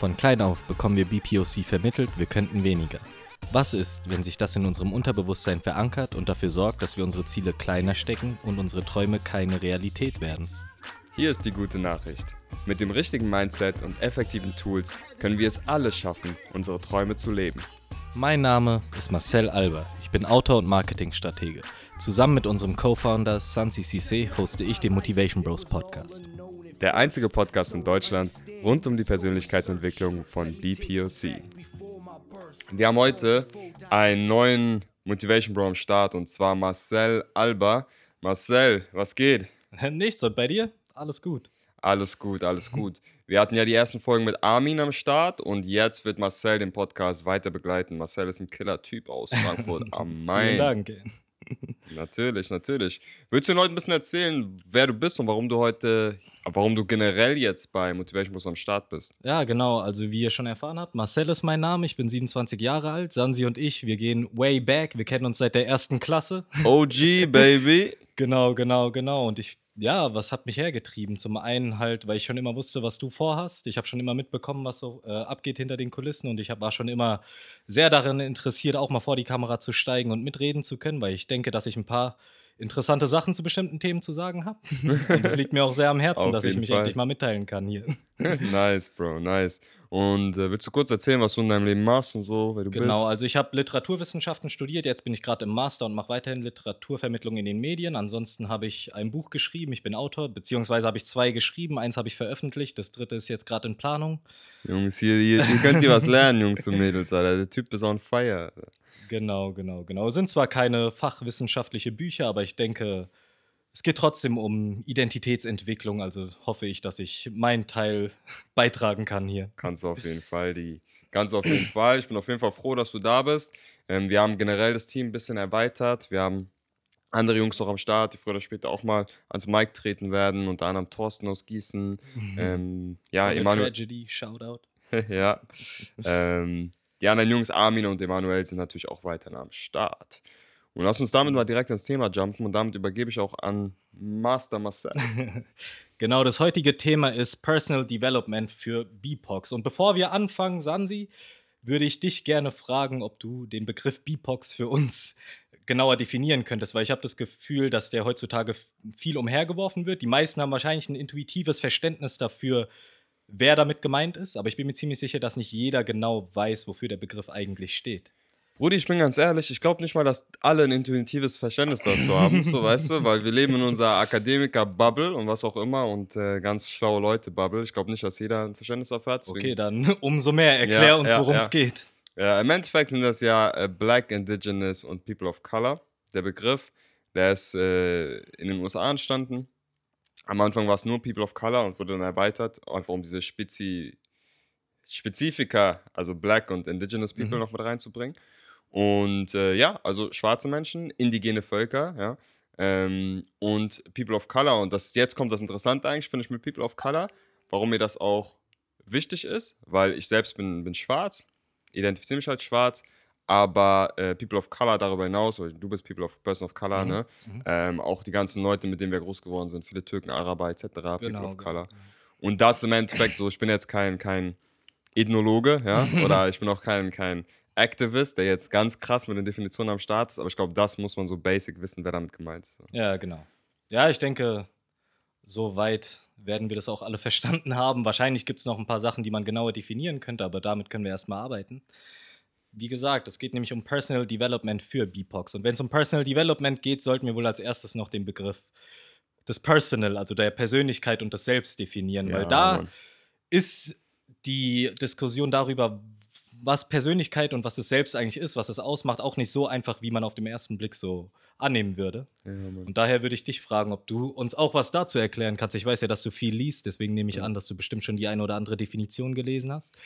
Von klein auf bekommen wir BPOC vermittelt, wir könnten weniger. Was ist, wenn sich das in unserem Unterbewusstsein verankert und dafür sorgt, dass wir unsere Ziele kleiner stecken und unsere Träume keine Realität werden? Hier ist die gute Nachricht. Mit dem richtigen Mindset und effektiven Tools können wir es alle schaffen, unsere Träume zu leben. Mein Name ist Marcel Alber. Ich bin Autor und Marketingstratege. Zusammen mit unserem Co-Founder Sansi Cisse hoste ich den Motivation Bros Podcast. Der einzige Podcast in Deutschland rund um die Persönlichkeitsentwicklung von BPOC. Wir haben heute einen neuen Motivation Bro am Start und zwar Marcel Alba. Marcel, was geht? Nichts und bei dir? Alles gut. Alles gut, alles gut. Wir hatten ja die ersten Folgen mit Armin am Start und jetzt wird Marcel den Podcast weiter begleiten. Marcel ist ein Killer-Typ aus Frankfurt am Main. Vielen Dank. Natürlich, natürlich. Willst du den Leuten ein bisschen erzählen, wer du bist und warum du heute, warum du generell jetzt bei Motivation Bus am Start bist? Ja, genau. Also wie ihr schon erfahren habt, Marcel ist mein Name. Ich bin 27 Jahre alt. Sansi und ich, wir gehen way back. Wir kennen uns seit der ersten Klasse. OG, Baby. Genau, genau, genau. Und ich, ja, was hat mich hergetrieben? Zum einen halt, weil ich schon immer wusste, was du vorhast. Ich habe schon immer mitbekommen, was so äh, abgeht hinter den Kulissen. Und ich hab, war schon immer sehr daran interessiert, auch mal vor die Kamera zu steigen und mitreden zu können, weil ich denke, dass ich ein paar interessante Sachen zu bestimmten Themen zu sagen habe. Das liegt mir auch sehr am Herzen, dass ich mich Fall. endlich mal mitteilen kann hier. nice, Bro, nice. Und äh, willst du kurz erzählen, was du in deinem Leben machst und so, wer du Genau, bist? also ich habe Literaturwissenschaften studiert, jetzt bin ich gerade im Master und mache weiterhin Literaturvermittlung in den Medien. Ansonsten habe ich ein Buch geschrieben, ich bin Autor, beziehungsweise habe ich zwei geschrieben, eins habe ich veröffentlicht, das dritte ist jetzt gerade in Planung. Jungs, hier, hier, hier könnt ihr was lernen, Jungs und Mädels, Alter. Der Typ ist on fire. Alter. Genau, genau, genau. Es sind zwar keine fachwissenschaftliche Bücher, aber ich denke, es geht trotzdem um Identitätsentwicklung, also hoffe ich, dass ich meinen Teil beitragen kann hier. Kannst du auf jeden Fall, die. Ganz auf jeden Fall. Ich bin auf jeden Fall froh, dass du da bist. Ähm, wir haben generell das Team ein bisschen erweitert. Wir haben andere Jungs noch am Start, die früher oder später auch mal ans Mic treten werden. Unter anderem Thorsten aus Gießen. Ähm, ja, Emanuel. Tragedy, Shoutout. ja. Ähm, die anderen Jungs, Armin und Emanuel, sind natürlich auch weiterhin am Start. Und lass uns damit mal direkt ins Thema jumpen und damit übergebe ich auch an Master Marcel. Genau, das heutige Thema ist Personal Development für BIPOX. Und bevor wir anfangen, Sansi, würde ich dich gerne fragen, ob du den Begriff BIPOX für uns genauer definieren könntest, weil ich habe das Gefühl, dass der heutzutage viel umhergeworfen wird. Die meisten haben wahrscheinlich ein intuitives Verständnis dafür, wer damit gemeint ist, aber ich bin mir ziemlich sicher, dass nicht jeder genau weiß, wofür der Begriff eigentlich steht. Brudi, ich bin ganz ehrlich, ich glaube nicht mal, dass alle ein intuitives Verständnis dazu haben, so weißt du, weil wir leben in unserer Akademiker-Bubble und was auch immer und äh, ganz schlaue Leute-Bubble. Ich glaube nicht, dass jeder ein Verständnis dafür hat. Okay, dann umso mehr. Erklär Ja, uns, worum es ja. geht. Ja, Im Endeffekt sind das ja äh, Black, Indigenous und People of Color, der Begriff. Der ist äh, in den USA entstanden. Am Anfang war es nur People of Color und wurde dann erweitert, einfach um diese Spezi Spezifika, also Black und Indigenous People Mhm. noch mit reinzubringen. Und äh, ja, also schwarze Menschen, indigene Völker, ja. Ähm, und People of Color. Und das, jetzt kommt das Interessante eigentlich, finde ich, mit People of Color, warum mir das auch wichtig ist, weil ich selbst bin, bin schwarz, identifiziere mich als schwarz, aber äh, People of Color darüber hinaus, weil du bist People of Person of Color, Mhm, ne? mhm. Ähm, auch die ganzen Leute, mit denen wir groß geworden sind, viele Türken, Araber etc., People Genau, of genau. Color. Und das im Endeffekt so, ich bin jetzt kein, kein Ethnologe, ja, oder ich bin auch kein, kein Activist, der jetzt ganz krass mit den Definitionen am Start ist, aber ich glaube, das muss man so basic wissen, wer damit gemeint ist. Ja, genau. Ja, ich denke, soweit werden wir das auch alle verstanden haben. Wahrscheinlich gibt es noch ein paar Sachen, die man genauer definieren könnte, aber damit können wir erstmal arbeiten. Wie gesagt, es geht nämlich um Personal Development für BIPOX. Und wenn es um Personal Development geht, sollten wir wohl als erstes noch den Begriff des Personal, also der Persönlichkeit und des Selbst definieren, weil Ja, da Mann. ist die Diskussion darüber, was Persönlichkeit und was es selbst eigentlich ist, was es ausmacht, auch nicht so einfach, wie man auf den ersten Blick so annehmen würde. Ja. Und daher würde ich dich fragen, ob du uns auch was dazu erklären kannst. Ich weiß ja, dass du viel liest, deswegen nehme ich Ja. an, dass du bestimmt schon die eine oder andere Definition gelesen hast.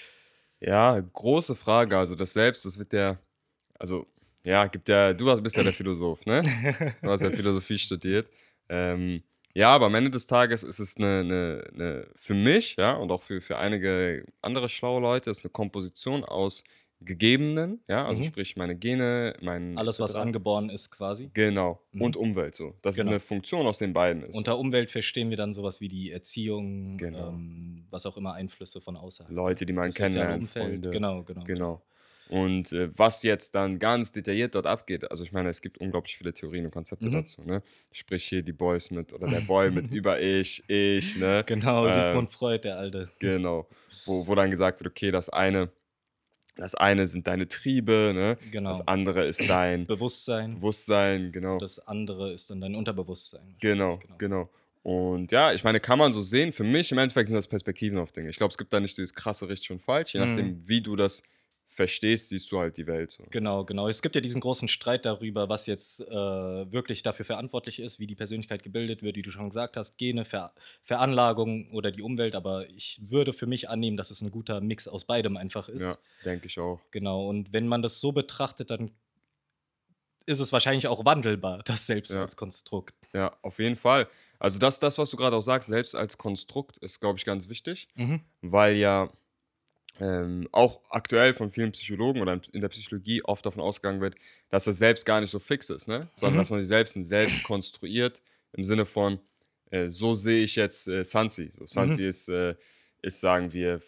Ja, große Frage. Also das Selbst, das wird ja, also ja, gibt ja, du hast- bist ja der Philosoph, ne? Du hast ja Philosophie studiert. Ähm, ja, aber am Ende des Tages ist es eine, eine, eine für mich, ja, und auch für, für einige andere schlaue Leute, ist eine Komposition aus Gegebenen, ja, also Mhm. sprich meine Gene, mein Alles, was angeboren ist, quasi. Genau. Mhm. Und Umwelt so. Dass es Genau. eine Funktion aus den beiden ist. Unter Umwelt verstehen wir dann sowas wie die Erziehung, Genau. ähm, was auch immer Einflüsse von außerhalb. Leute, die man kennenlernt, Umfeld, Freunde. genau, genau. Genau. Und äh, was jetzt dann ganz detailliert dort abgeht, also ich meine, es gibt unglaublich viele Theorien und Konzepte Mhm. dazu, ne? Sprich hier die Boys mit oder der Boy mit über ich, ich, ne? Genau, Ähm, Sigmund Freud, der Alte. Genau. Wo, wo dann gesagt wird, okay, das eine, das eine sind deine Triebe, ne? Genau. Das andere ist dein Bewusstsein. Bewusstsein, genau. Das andere ist dann dein Unterbewusstsein. Genau, Genau. genau. Und ja, ich meine, kann man so sehen. Für mich im Endeffekt sind das Perspektiven auf Dinge. Ich glaube, es gibt da nicht so dieses krasse richtig und falsch. Je Mhm. nachdem, wie du das verstehst, siehst du halt die Welt so. Genau, genau. Es gibt ja diesen großen Streit darüber, was jetzt äh, wirklich dafür verantwortlich ist, wie die Persönlichkeit gebildet wird, wie du schon gesagt hast, Gene, Ver Veranlagung oder die Umwelt. Aber ich würde für mich annehmen, dass es ein guter Mix aus beidem einfach ist. Ja, denke ich auch. Genau. Und wenn man das so betrachtet, dann ist es wahrscheinlich auch wandelbar, das selbst Ja. als Konstrukt. Ja, auf jeden Fall. Also das, das was du gerade auch sagst, selbst als Konstrukt, ist, glaube ich, ganz wichtig, Mhm. weil ja ähm, auch aktuell von vielen Psychologen oder in der Psychologie oft davon ausgegangen wird, dass das selbst gar nicht so fix ist, ne? sondern Mhm. dass man sich selbst ein Selbst konstruiert im Sinne von, äh, so sehe ich jetzt äh, Sansi. So, Sansi Mhm. ist, äh, ist, sagen wir,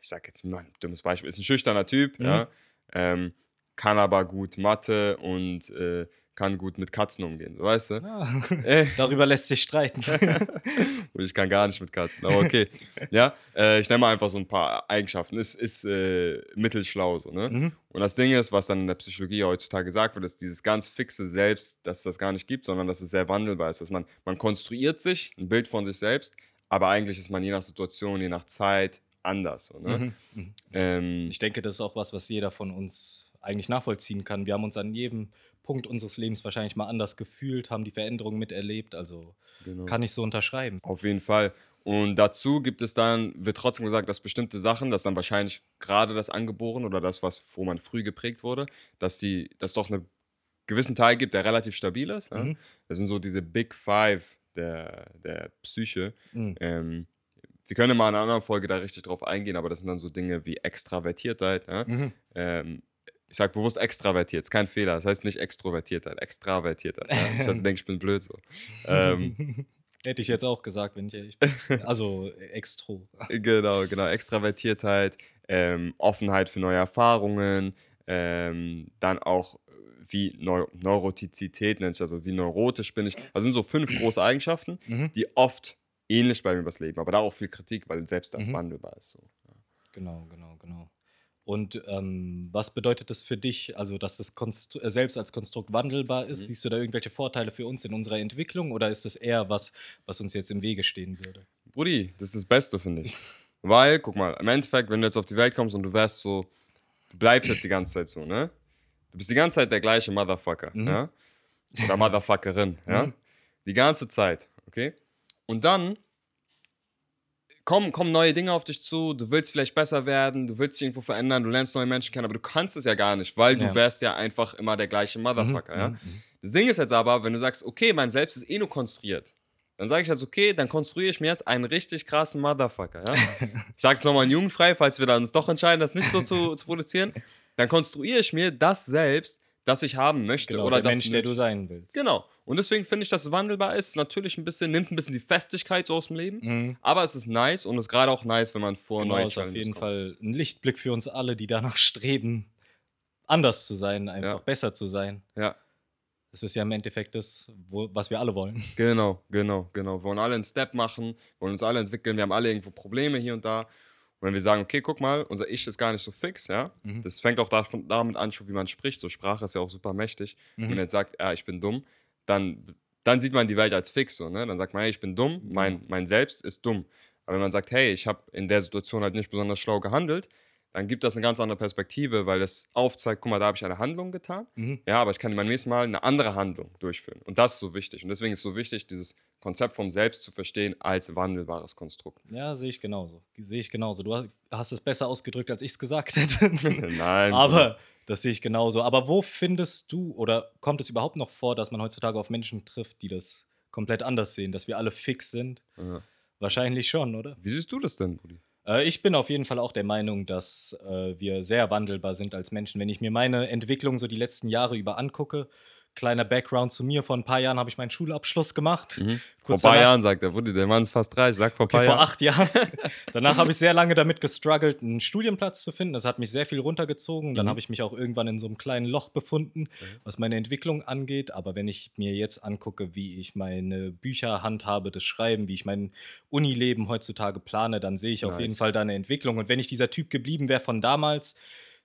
ich sag jetzt mal ein dummes Beispiel, ist ein schüchterner Typ, Mhm. ja, ähm, kann aber gut Mathe und äh, kann gut mit Katzen umgehen, so weißt du? Ja. Äh, Darüber lässt sich streiten. und ich kann gar nicht mit Katzen, aber okay. ja, äh, ich nenne mal einfach so ein paar Eigenschaften. Ist, ist äh, mittelschlau so, ne? mhm. Und das Ding ist, was dann in der Psychologie heutzutage gesagt wird, ist dieses ganz fixe Selbst, dass es das gar nicht gibt, sondern dass es sehr wandelbar ist. Dass man, man konstruiert sich ein Bild von sich selbst, aber eigentlich ist man je nach Situation, je nach Zeit anders. So, ne? Mhm. Mhm. ähm, Ich denke, das ist auch was, was jeder von uns eigentlich nachvollziehen kann. Wir haben uns an jedem Punkt unseres Lebens wahrscheinlich mal anders gefühlt, haben die Veränderungen miterlebt. Also genau. kann ich so unterschreiben. Auf jeden Fall. Und dazu gibt es dann, wird trotzdem gesagt, dass bestimmte Sachen, dass dann wahrscheinlich gerade das Angeboren oder das, was, wo man früh geprägt wurde, dass die, dass doch einen gewissen Teil gibt, der relativ stabil ist. Ja? Mhm. Das sind so diese Big Five der, der Psyche. Mhm. Ähm, wir können mal in einer anderen Folge da richtig drauf eingehen, aber das sind dann so Dinge wie Extravertiertheit. Ja? Mhm. Ähm, ich sage bewusst extravertiert, ist kein Fehler. Das heißt nicht Extrovertiertheit, Extravertiertheit. Ja? Ich also denke, ich bin blöd so. Ähm, Hätte ich jetzt auch gesagt, wenn ich ehrlich bin. Also extro. Genau, genau. Extravertiertheit, ähm, Offenheit für neue Erfahrungen, ähm, dann auch äh, wie Neu Neurotizität nennt sich, also wie neurotisch bin ich. Das sind so fünf große Eigenschaften, Mhm. die oft ähnlich bleiben übers Leben, aber da auch viel Kritik, weil selbst das Mhm. wandelbar ist. So. Genau, genau, genau. Und ähm, was bedeutet das für dich, also dass das Konstru äh, selbst als Konstrukt wandelbar ist? Mhm. Siehst du da irgendwelche Vorteile für uns in unserer Entwicklung oder ist das eher was, was uns jetzt im Wege stehen würde? Brudi, das ist das Beste, finde ich. Weil, guck mal, im Endeffekt, wenn du jetzt auf die Welt kommst und du wärst so, du bleibst jetzt die ganze Zeit so, ne? Du bist die ganze Zeit der gleiche Motherfucker, Mhm. ja? Oder Motherfuckerin, ja? Mhm. Die ganze Zeit, okay? Und dann kommen, kommen neue Dinge auf dich zu, du willst vielleicht besser werden, du willst dich irgendwo verändern, du lernst neue Menschen kennen, aber du kannst es ja gar nicht, weil du Ja. wärst ja einfach immer der gleiche Motherfucker, Mhm, ja? mhm, mhm. Das Ding ist jetzt aber, wenn du sagst, okay, mein Selbst ist eh nur konstruiert, dann sage ich jetzt, okay, dann konstruiere ich mir jetzt einen richtig krassen Motherfucker. Ja? Ich sage es nochmal Jugendfrei, falls wir dann uns doch entscheiden, das nicht so zu, zu produzieren. Dann konstruiere ich mir das selbst, das ich haben möchte. Genau, oder der das Mensch, der du sein willst. Genau. Und deswegen finde ich, dass es wandelbar ist. Natürlich ein bisschen, nimmt ein bisschen die Festigkeit so aus dem Leben. Mhm. Aber es ist nice und es ist gerade auch nice, wenn man vor Genau, neuen ist auf jeden kommt. Fall ein Lichtblick für uns alle, die danach streben, anders zu sein, einfach Ja. besser zu sein. Ja, Das ist ja im Endeffekt das, wo, was wir alle wollen. Genau, genau, genau. Wir wollen alle einen Step machen, wollen uns alle entwickeln. Wir haben alle irgendwo Probleme hier und da. Und wenn wir sagen, okay, guck mal, unser Ich ist gar nicht so fix, ja, Mhm. das fängt auch davon, damit an, schon wie man spricht. So Sprache ist ja auch super mächtig. Wenn man Mhm. jetzt sagt, ja, ich bin dumm, dann, dann sieht man die Welt als fix. So, ne? Dann sagt man, hey, ich bin dumm, mein, Genau. mein Selbst ist dumm. Aber wenn man sagt, hey, ich habe in der Situation halt nicht besonders schlau gehandelt, dann gibt das eine ganz andere Perspektive, weil es aufzeigt, guck mal, da habe ich eine Handlung getan. Mhm. Ja, aber ich kann beim nächsten Mal eine andere Handlung durchführen. Und das ist so wichtig. Und deswegen ist es so wichtig, dieses Konzept vom Selbst zu verstehen als wandelbares Konstrukt. Ja, sehe ich genauso. Sehe ich genauso. Du hast es besser ausgedrückt, als ich es gesagt hätte. Nein. Aber das sehe ich genauso. Aber wo findest du oder kommt es überhaupt noch vor, dass man heutzutage auf Menschen trifft, die das komplett anders sehen, dass wir alle fix sind? Ja. Wahrscheinlich schon, oder? Wie siehst du das denn, Brudi? Äh, ich bin auf jeden Fall auch der Meinung, dass äh, wir sehr wandelbar sind als Menschen. Wenn ich mir meine Entwicklung so die letzten Jahre über angucke, Kleiner Background zu mir. Vor ein paar Jahren habe ich meinen Schulabschluss gemacht. Mhm. Vor ein paar Jahren, sagt er. Der Mann ist fast drei. Ich sag vor ein okay, paar Jahren. Vor acht Jahren. Danach habe ich sehr lange damit gestruggelt, einen Studienplatz zu finden. Das hat mich sehr viel runtergezogen. Dann mhm. habe ich mich auch irgendwann in so einem kleinen Loch befunden, was meine Entwicklung angeht. Aber wenn ich mir jetzt angucke, wie ich meine Bücher handhabe, das Schreiben, wie ich mein Unileben heutzutage plane, dann sehe ich nice. auf jeden Fall da eine Entwicklung. Und wenn ich dieser Typ geblieben wäre von damals,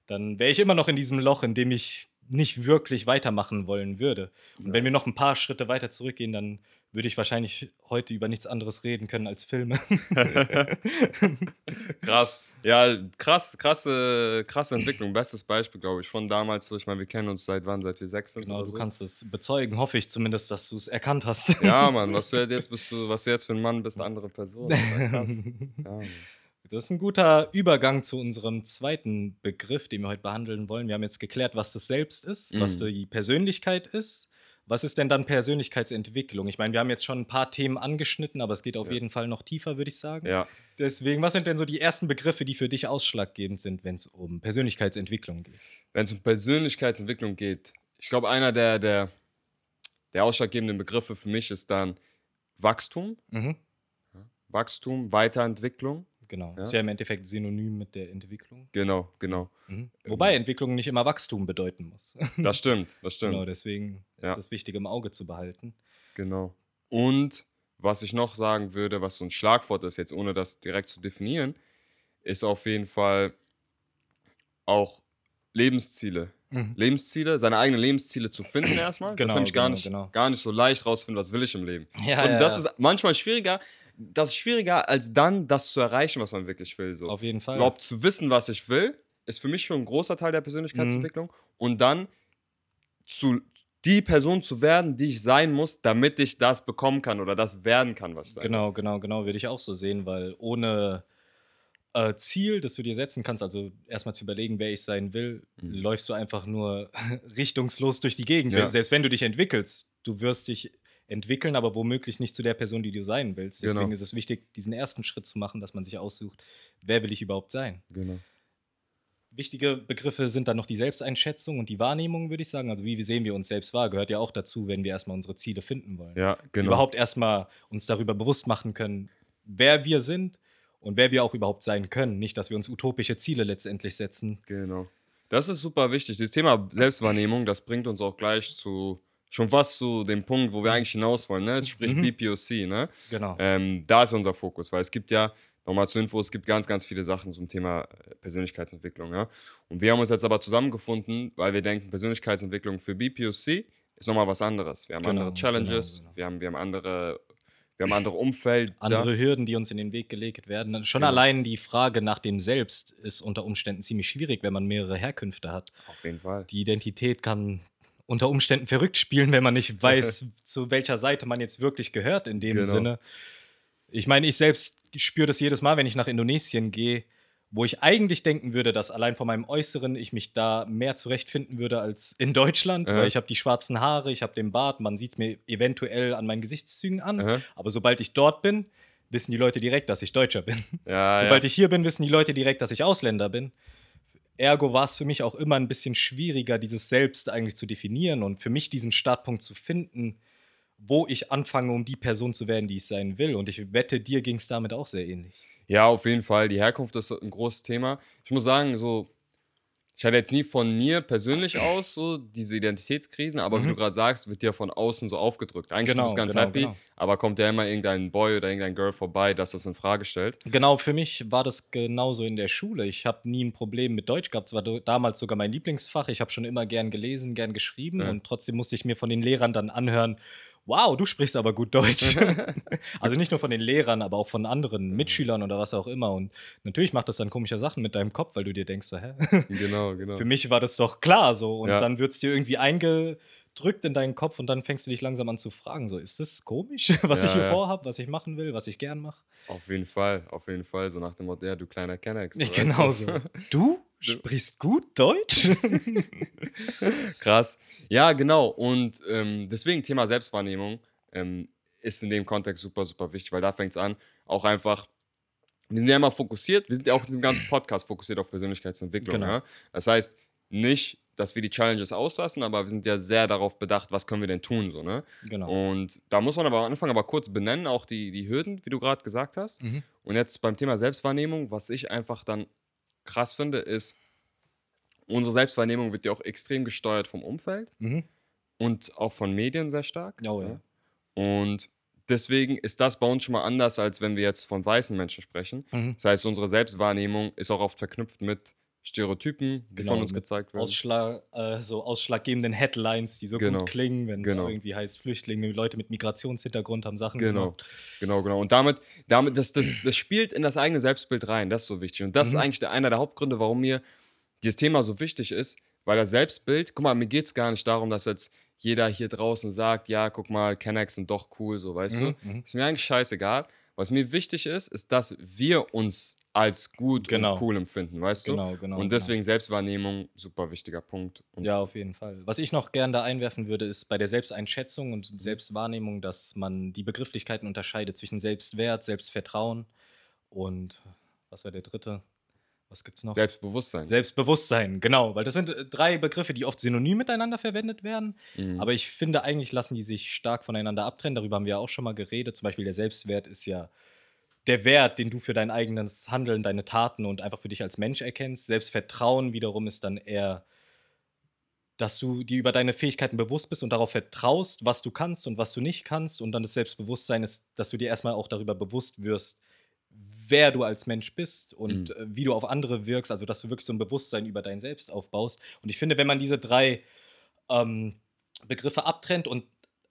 dann wäre ich immer noch in diesem Loch, in dem ich nicht wirklich weitermachen wollen würde. Und nice. wenn wir noch ein paar Schritte weiter zurückgehen, dann würde ich wahrscheinlich heute über nichts anderes reden können als Filme. krass. Ja, krass, krasse, krasse Entwicklung. Bestes Beispiel, glaube ich, von damals. So, ich meine, wir kennen uns seit wann? Seit wir sechs sind. Genau, du so. kannst es bezeugen, hoffe ich zumindest, dass du es erkannt hast. ja, Mann, was du jetzt bist, du, was du jetzt für ein Mann bist, eine andere Person. Krass. Ja, das ist ein guter Übergang zu unserem zweiten Begriff, den wir heute behandeln wollen. Wir haben jetzt geklärt, was das Selbst ist, mhm. was die Persönlichkeit ist. Was ist denn dann Persönlichkeitsentwicklung? Ich meine, wir haben jetzt schon ein paar Themen angeschnitten, aber es geht auf ja. jeden Fall noch tiefer, würde ich sagen. Ja. Deswegen, was sind denn so die ersten Begriffe, die für dich ausschlaggebend sind, wenn es um Persönlichkeitsentwicklung geht? Wenn es um Persönlichkeitsentwicklung geht, ich glaube, einer der, der, der ausschlaggebenden Begriffe für mich ist dann Wachstum. Mhm. Wachstum, Weiterentwicklung. Genau. Ja? Ist ja im Endeffekt synonym mit der Entwicklung. Genau, genau. Mhm. Wobei Entwicklung nicht immer Wachstum bedeuten muss. Das stimmt, das stimmt. Genau, deswegen ist ja. das wichtig im Auge zu behalten. Genau. Und was ich noch sagen würde, was so ein Schlagwort ist, jetzt ohne das direkt zu definieren, ist auf jeden Fall auch Lebensziele. Mhm. Lebensziele, seine eigenen Lebensziele zu finden erstmal. Genau, das ist nämlich genau, gar, nicht, genau. gar nicht so leicht rauszufinden, was will ich im Leben. Ja, Und ja, das ja. ist manchmal schwieriger, das ist schwieriger, als dann das zu erreichen, was man wirklich will. So. Auf jeden Fall. Überhaupt zu wissen, was ich will, ist für mich schon ein großer Teil der Persönlichkeitsentwicklung. Mhm. Und dann zu die Person zu werden, die ich sein muss, damit ich das bekommen kann oder das werden kann, was ich sein Genau, genau, genau, würde ich auch so sehen, weil ohne äh, Ziel, das du dir setzen kannst, also erstmal zu überlegen, wer ich sein will, mhm. läufst du einfach nur richtungslos durch die Gegend. Ja. Selbst wenn du dich entwickelst, du wirst dich entwickeln, aber womöglich nicht zu der Person, die du sein willst. Deswegen genau. ist es wichtig, diesen ersten Schritt zu machen, dass man sich aussucht, wer will ich überhaupt sein. Genau. Wichtige Begriffe sind dann noch die Selbsteinschätzung und die Wahrnehmung, würde ich sagen. Also wie sehen wir uns selbst wahr, gehört ja auch dazu, wenn wir erstmal unsere Ziele finden wollen. Ja, genau. Überhaupt erstmal uns darüber bewusst machen können, wer wir sind und wer wir auch überhaupt sein können. Nicht, dass wir uns utopische Ziele letztendlich setzen. Genau. Das ist super wichtig. Das Thema Selbstwahrnehmung, das bringt uns auch gleich zu schon fast zu dem Punkt, wo wir eigentlich hinaus wollen, ne? sprich mhm. BPOC. Ne? Genau. Ähm, da ist unser Fokus, weil es gibt ja, nochmal zur Info, es gibt ganz, ganz viele Sachen zum Thema äh, Persönlichkeitsentwicklung. Ja? Und wir haben uns jetzt aber zusammengefunden, weil wir denken, Persönlichkeitsentwicklung für BPOC ist nochmal was anderes. Wir haben genau, andere Challenges, genau, genau. Wir, haben, wir haben andere wir haben andere Umfeld. Andere Hürden, die uns in den Weg gelegt werden. Schon genau. allein die Frage nach dem Selbst ist unter Umständen ziemlich schwierig, wenn man mehrere Herkünfte hat. Auf jeden Fall. Die Identität kann unter Umständen verrückt spielen, wenn man nicht weiß, zu welcher Seite man jetzt wirklich gehört in dem genau. Sinne. Ich meine, ich selbst spüre das jedes Mal, wenn ich nach Indonesien gehe, wo ich eigentlich denken würde, dass allein von meinem Äußeren ich mich da mehr zurechtfinden würde als in Deutschland, Aha. weil ich habe die schwarzen Haare, ich habe den Bart, man sieht es mir eventuell an meinen Gesichtszügen an, Aha. aber sobald ich dort bin, wissen die Leute direkt, dass ich Deutscher bin. Ja, sobald ja. ich hier bin, wissen die Leute direkt, dass ich Ausländer bin. Ergo war es für mich auch immer ein bisschen schwieriger, dieses Selbst eigentlich zu definieren und für mich diesen Startpunkt zu finden, wo ich anfange, um die Person zu werden, die ich sein will. Und ich wette, dir ging es damit auch sehr ähnlich. Ja, auf jeden Fall. Die Herkunft ist ein großes Thema. Ich muss sagen, so ich hatte jetzt nie von mir persönlich aus so diese Identitätskrisen, aber mhm. wie du gerade sagst, wird dir von außen so aufgedrückt. Eigentlich genau, du bist ganz genau, happy, genau. aber kommt ja immer irgendein Boy oder irgendein Girl vorbei, das das in Frage stellt. Genau, für mich war das genauso in der Schule. Ich habe nie ein Problem mit Deutsch gehabt. Es war damals sogar mein Lieblingsfach. Ich habe schon immer gern gelesen, gern geschrieben ja. und trotzdem musste ich mir von den Lehrern dann anhören, wow, du sprichst aber gut Deutsch. also nicht nur von den Lehrern, aber auch von anderen Mitschülern oder was auch immer. Und natürlich macht das dann komische Sachen mit deinem Kopf, weil du dir denkst, so, hä? Genau, genau. Für mich war das doch klar so. Und ja. dann wird es dir irgendwie eingedrückt in deinen Kopf und dann fängst du dich langsam an zu fragen, so, ist das komisch, was ja, ich hier ja. vorhabe, was ich machen will, was ich gern mache? Auf jeden Fall, auf jeden Fall. So nach dem Motto, ja, du kleiner Kennex. So, genau so. Du sprichst gut Deutsch? Krass. Ja, genau. Und ähm, deswegen Thema Selbstwahrnehmung ähm, ist in dem Kontext super, super wichtig, weil da fängt es an, auch einfach wir sind ja immer fokussiert, wir sind ja auch in diesem ganzen Podcast fokussiert auf Persönlichkeitsentwicklung. Genau. Ja? Das heißt, nicht, dass wir die Challenges auslassen, aber wir sind ja sehr darauf bedacht, was können wir denn tun, so, ne? Genau. Und da muss man aber am Anfang aber kurz benennen, auch die, die Hürden, wie du gerade gesagt hast. Mhm. Und jetzt beim Thema Selbstwahrnehmung, was ich einfach dann krass finde, ist, unsere Selbstwahrnehmung wird ja auch extrem gesteuert vom Umfeld Mhm. und auch von Medien sehr stark. Oh ja. Und deswegen ist das bei uns schon mal anders, als wenn wir jetzt von weißen Menschen sprechen. Mhm. Das heißt, unsere Selbstwahrnehmung ist auch oft verknüpft mit Stereotypen, die Genau, von uns gezeigt werden. Ausschlag, äh, so ausschlaggebenden Headlines, die so Genau. gut klingen, wenn es Genau. irgendwie heißt, Flüchtlinge, Leute mit Migrationshintergrund haben Sachen Genau. gemacht. Genau, genau. Und damit, damit das, das, das spielt in das eigene Selbstbild rein. Das ist so wichtig. Und das Mhm. ist eigentlich der, einer der Hauptgründe, warum mir dieses Thema so wichtig ist, weil das Selbstbild, guck mal, mir geht es gar nicht darum, dass jetzt jeder hier draußen sagt, ja, guck mal, Kennex sind doch cool, so, weißt Mhm, du? mhm. Ist mir eigentlich scheißegal. Was mir wichtig ist, ist, dass wir uns als gut Genau. und cool empfinden, weißt du? Genau, genau. und deswegen Selbstwahrnehmung, super wichtiger Punkt. Und Ja, auf jeden Fall. Was ich noch gern da einwerfen würde, ist bei der Selbsteinschätzung und. Selbstwahrnehmung, dass man die Begrifflichkeiten unterscheidet zwischen Selbstwert, Selbstvertrauen und was war der dritte? Was gibt's noch? Selbstbewusstsein. Selbstbewusstsein, genau, weil das sind äh, drei Begriffe, die oft synonym miteinander verwendet werden. Mhm. Aber ich finde, eigentlich lassen die sich stark voneinander abtrennen. Darüber haben wir ja auch schon mal geredet. Zum Beispiel der Selbstwert ist ja der Wert, den du für dein eigenes Handeln, deine Taten und einfach für dich als Mensch erkennst. Selbstvertrauen wiederum ist dann eher, dass du dir über deine Fähigkeiten bewusst bist und darauf vertraust, was du kannst und was du nicht kannst. Und dann das Selbstbewusstsein ist, dass du dir erstmal auch darüber bewusst wirst, wer du als Mensch bist und Mhm. äh, wie du auf andere wirkst. Also, dass du wirklich so ein Bewusstsein über dein Selbst aufbaust. Und ich finde, wenn man diese drei ähm, Begriffe abtrennt und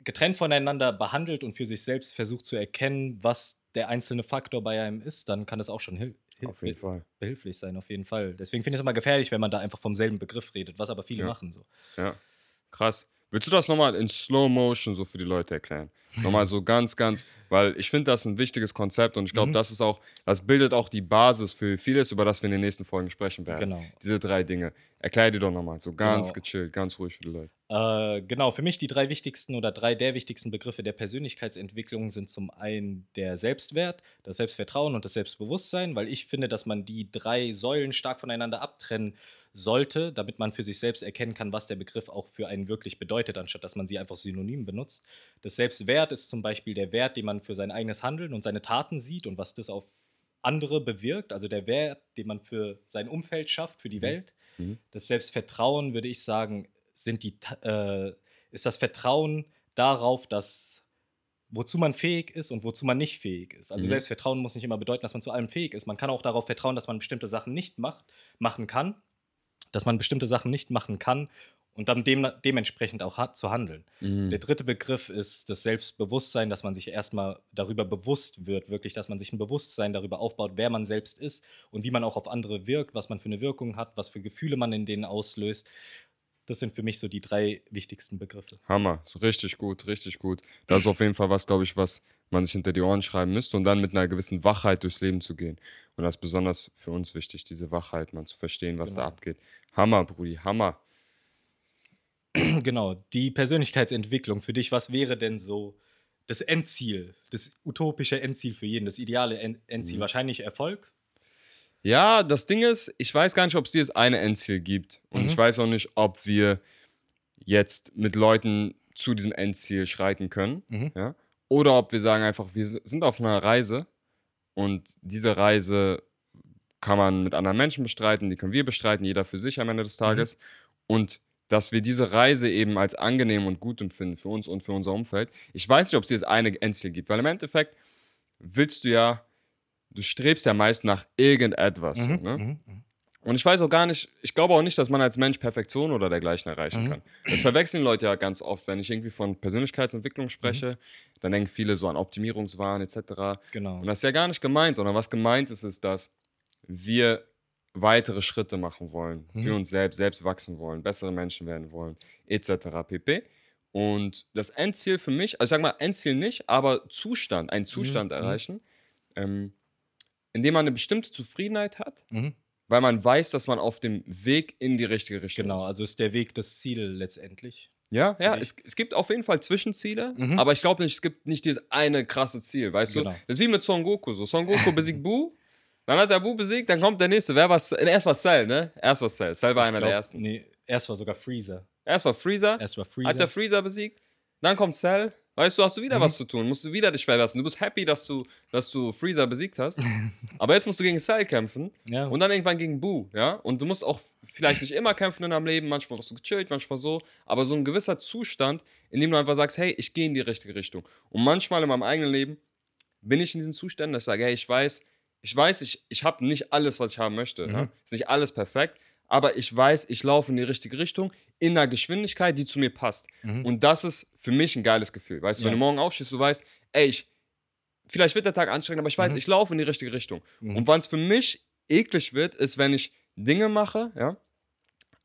getrennt voneinander behandelt und für sich selbst versucht zu erkennen, was der einzelne Faktor bei einem ist, dann kann das auch schon hil hil auf jeden Fall. behilflich sein, auf jeden Fall. Deswegen finde ich es immer gefährlich, wenn man da einfach vom selben Begriff redet, was aber viele Ja. machen so. Ja, krass. Willst du das nochmal in Slow Motion so für die Leute erklären? Nochmal so ganz, ganz, weil ich finde das ein wichtiges Konzept und ich glaube, Mhm. das ist auch, das bildet auch die Basis für vieles, über das wir in den nächsten Folgen sprechen werden. Genau. Diese drei Dinge. Erklär die doch nochmal, so ganz Genau. gechillt, ganz ruhig für die Leute. Äh, genau, für mich die drei wichtigsten oder drei der wichtigsten Begriffe der Persönlichkeitsentwicklung sind zum einen der Selbstwert, das Selbstvertrauen und das Selbstbewusstsein, weil ich finde, dass man die drei Säulen stark voneinander abtrennen sollte, damit man für sich selbst erkennen kann, was der Begriff auch für einen wirklich bedeutet, anstatt dass man sie einfach synonym benutzt. Das Selbstwert ist zum Beispiel der Wert, den man für sein eigenes Handeln und seine Taten sieht und was das auf andere bewirkt, also der Wert, den man für sein Umfeld schafft, für die Mhm. Welt. Mhm. Das Selbstvertrauen, würde ich sagen, sind die, äh, ist das Vertrauen darauf, dass wozu man fähig ist und wozu man nicht fähig ist. Also Mhm. Selbstvertrauen muss nicht immer bedeuten, dass man zu allem fähig ist. Man kann auch darauf vertrauen, dass man bestimmte Sachen nicht macht, machen kann, dass man bestimmte Sachen nicht machen kann und dann dem, dementsprechend auch hat, zu handeln. Mhm. Der dritte Begriff ist das Selbstbewusstsein, dass man sich erstmal darüber bewusst wird, wirklich, dass man sich ein Bewusstsein darüber aufbaut, wer man selbst ist und wie man auch auf andere wirkt, was man für eine Wirkung hat, was für Gefühle man in denen auslöst. Das sind für mich so die drei wichtigsten Begriffe. Hammer, so richtig gut, richtig gut. Das ist auf jeden Fall was, glaube ich, was man sich hinter die Ohren schreiben müsste und dann mit einer gewissen Wachheit durchs Leben zu gehen. Und das ist besonders für uns wichtig, diese Wachheit, mal zu verstehen, was da Genau. abgeht. Hammer, Brudi, Hammer. genau, die Persönlichkeitsentwicklung für dich, was wäre denn so das Endziel, das utopische Endziel für jeden, das ideale En- Endziel? Mhm. Wahrscheinlich Erfolg? Ja, das Ding ist, ich weiß gar nicht, ob es dieses eine Endziel gibt. Und Mhm. ich weiß auch nicht, ob wir jetzt mit Leuten zu diesem Endziel schreiten können. Mhm. Ja? Oder ob wir sagen einfach, wir sind auf einer Reise und diese Reise kann man mit anderen Menschen bestreiten, die können wir bestreiten, jeder für sich am Ende des Tages. Und dass wir diese Reise eben als angenehm und gut empfinden für uns und für unser Umfeld. Ich weiß nicht, ob es dieses eine Endziel gibt, weil im Endeffekt willst du ja, du strebst ja meist nach irgendetwas. Mhm, Ne? mhm, mhm. Und ich weiß auch gar nicht, ich glaube auch nicht, dass man als Mensch Perfektion oder dergleichen erreichen Mhm. kann. Das verwechseln Leute ja ganz oft. Wenn ich irgendwie von Persönlichkeitsentwicklung spreche, dann denken viele so an Optimierungswahn etc. Genau. Und das ist ja gar nicht gemeint, sondern was gemeint ist, ist, dass wir weitere Schritte machen wollen, für Mhm. uns selbst, selbst wachsen wollen, bessere Menschen werden wollen, etc. pp. Und das Endziel für mich, also ich sag mal, Endziel nicht, aber Zustand, einen Zustand mhm. erreichen, ähm, in dem man eine bestimmte Zufriedenheit hat, Mhm. Weil man weiß, dass man auf dem Weg in die richtige Richtung Genau, ist. also ist der Weg das Ziel letztendlich. Ja, ja, es, es gibt auf jeden Fall Zwischenziele, Mhm. aber ich glaube nicht, es gibt nicht dieses eine krasse Ziel, weißt Genau. du? Das ist wie mit Son Goku so. Son Goku besiegt Bu Dann hat der Bu besiegt, dann kommt der nächste. Wer war Cell? Erst war Cell, ne? Erst war Cell. Cell war Ich einer glaub, der ersten. Nee, erst war sogar Freezer. Erst war Freezer. Erst war Hat Freezer. der Freezer besiegt. Dann kommt Cell. Weißt du, hast du wieder Mhm. was zu tun. Musst du wieder dich verbessern. Du bist happy, dass du, dass du Freezer besiegt hast. Aber jetzt musst du gegen Cell kämpfen. ja. Und dann irgendwann gegen Boo, ja? Und du musst auch vielleicht nicht immer kämpfen in deinem Leben, manchmal bist du gechillt, manchmal so, aber so ein gewisser Zustand, in dem du einfach sagst, hey, ich gehe in die richtige Richtung. Und manchmal in meinem eigenen Leben bin ich in diesen Zuständen, dass ich sage, hey, ich weiß, ich weiß, ich, ich habe nicht alles, was ich haben möchte. Mhm. Ja? Ist nicht alles perfekt, aber ich weiß, ich laufe in die richtige Richtung, in einer Geschwindigkeit, die zu mir passt. Mhm. Und das ist für mich ein geiles Gefühl. Weißt du, wenn Ja. du morgen aufstehst, du weißt, ey, ich, vielleicht wird der Tag anstrengend, aber ich weiß, Mhm. ich laufe in die richtige Richtung. Mhm. Und wann es für mich eklig wird, ist, wenn ich Dinge mache, ja,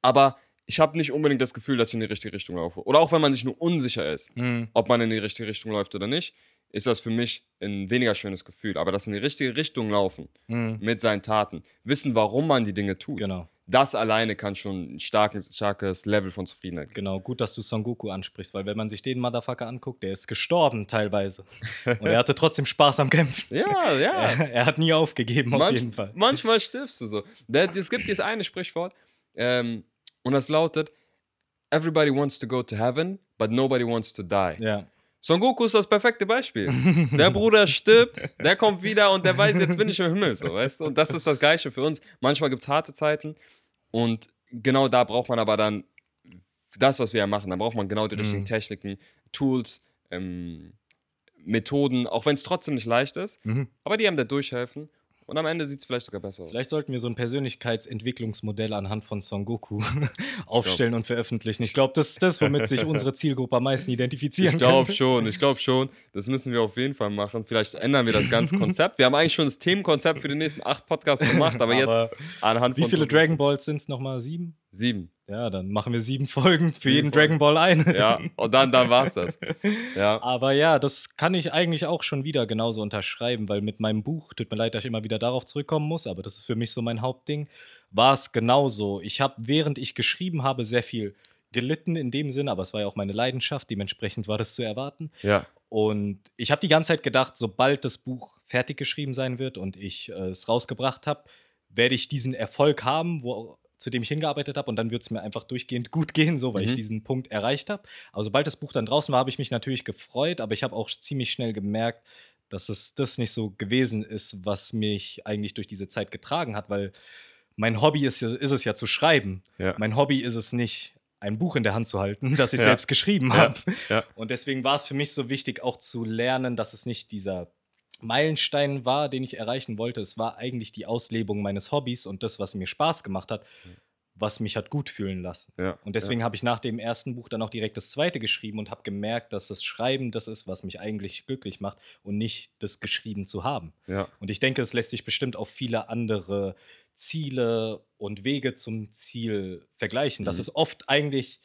aber ich habe nicht unbedingt das Gefühl, dass ich in die richtige Richtung laufe. Oder auch wenn man sich nur unsicher ist, Mhm. ob man in die richtige Richtung läuft oder nicht, ist das für mich ein weniger schönes Gefühl. Aber das in die richtige Richtung laufen Mhm. mit seinen Taten, wissen, warum man die Dinge tut, Genau, das alleine kann schon ein starkes, starkes Level von Zufriedenheit geben. genau. Gut, dass du Son Goku ansprichst, weil wenn man sich den Motherfucker anguckt, der ist gestorben teilweise. Und er hatte trotzdem Spaß am Kämpfen. Ja, ja. Er, er hat nie aufgegeben, auf Manch- jeden Fall. Manchmal stirbst du so. Es gibt dieses eine Sprichwort ähm, und das lautet: Everybody wants to go to heaven, but nobody wants to die. Ja. Son Goku ist das perfekte Beispiel. Der Bruder stirbt, der kommt wieder und der weiß, jetzt bin ich im Himmel, so, weißt du? Und das ist das Gleiche für uns. Manchmal gibt es harte Zeiten und genau da braucht man aber dann das, was wir ja machen. Da braucht man genau die richtigen Mhm. Techniken, Tools, ähm, Methoden, auch wenn es trotzdem nicht leicht ist, Mhm. aber die einem da durchhelfen und am Ende sieht es vielleicht sogar besser aus. Vielleicht sollten wir so ein Persönlichkeitsentwicklungsmodell anhand von Son Goku aufstellen und veröffentlichen. Ich glaube, das ist das, womit sich unsere Zielgruppe am meisten identifizieren Ich glaube könnte. schon, ich glaube schon. Das müssen wir auf jeden Fall machen. Vielleicht ändern wir das ganze Konzept. Wir haben eigentlich schon das Themenkonzept für die nächsten acht Podcasts gemacht, aber, Aber jetzt anhand Wie von viele so- Dragon Balls sind es nochmal? Sieben? Sieben. Ja, dann machen wir sieben Folgen für Sieben jeden Folgen. Dragon Ball ein. Ja, und dann, dann war's das. Ja. Aber ja, das kann ich eigentlich auch schon wieder genauso unterschreiben, weil mit meinem Buch, tut mir leid, dass ich immer wieder darauf zurückkommen muss, aber das ist für mich so mein Hauptding, war es genauso. Ich habe, während ich geschrieben habe, sehr viel gelitten in dem Sinne, aber es war ja auch meine Leidenschaft, dementsprechend war das zu erwarten. Ja. Und ich habe die ganze Zeit gedacht, sobald das Buch fertig geschrieben sein wird und ich äh, es rausgebracht habe, werde ich diesen Erfolg haben, wo, zu dem ich hingearbeitet habe und dann wird es mir einfach durchgehend gut gehen, so weil ich Mhm. diesen Punkt erreicht habe. Aber sobald das Buch dann draußen war, habe ich mich natürlich gefreut, aber ich habe auch ziemlich schnell gemerkt, dass es das nicht so gewesen ist, was mich eigentlich durch diese Zeit getragen hat, weil mein Hobby ist, ist es ja zu schreiben. Ja. Mein Hobby ist es nicht, ein Buch in der Hand zu halten, das ich Ja. selbst geschrieben Ja. habe. Und deswegen war es für mich so wichtig, auch zu lernen, dass es nicht dieser Meilenstein war, den ich erreichen wollte. Es war eigentlich die Auslebung meines Hobbys und das, was mir Spaß gemacht hat, was mich hat gut fühlen lassen. Ja. Und deswegen habe ich nach dem ersten Buch dann auch direkt das zweite geschrieben und habe gemerkt, dass das Schreiben das ist, was mich eigentlich glücklich macht und nicht das geschrieben zu haben. Ja. Und ich denke, es lässt sich bestimmt auf viele andere Ziele und Wege zum Ziel vergleichen. Mhm. es oft eigentlich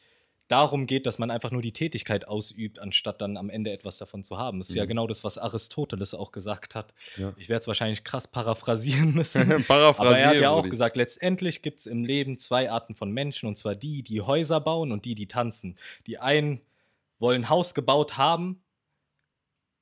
darum geht, dass man einfach nur die Tätigkeit ausübt, anstatt dann am Ende etwas davon zu haben. Das ist ja Mhm. genau das, was Aristoteles auch gesagt hat. Ja. Ich werde es wahrscheinlich krass paraphrasieren müssen. Paraphrasieren. Aber er hat ja auch gesagt, letztendlich gibt es im Leben zwei Arten von Menschen, und zwar die, die Häuser bauen und die, die tanzen. Die einen wollen ein Haus gebaut haben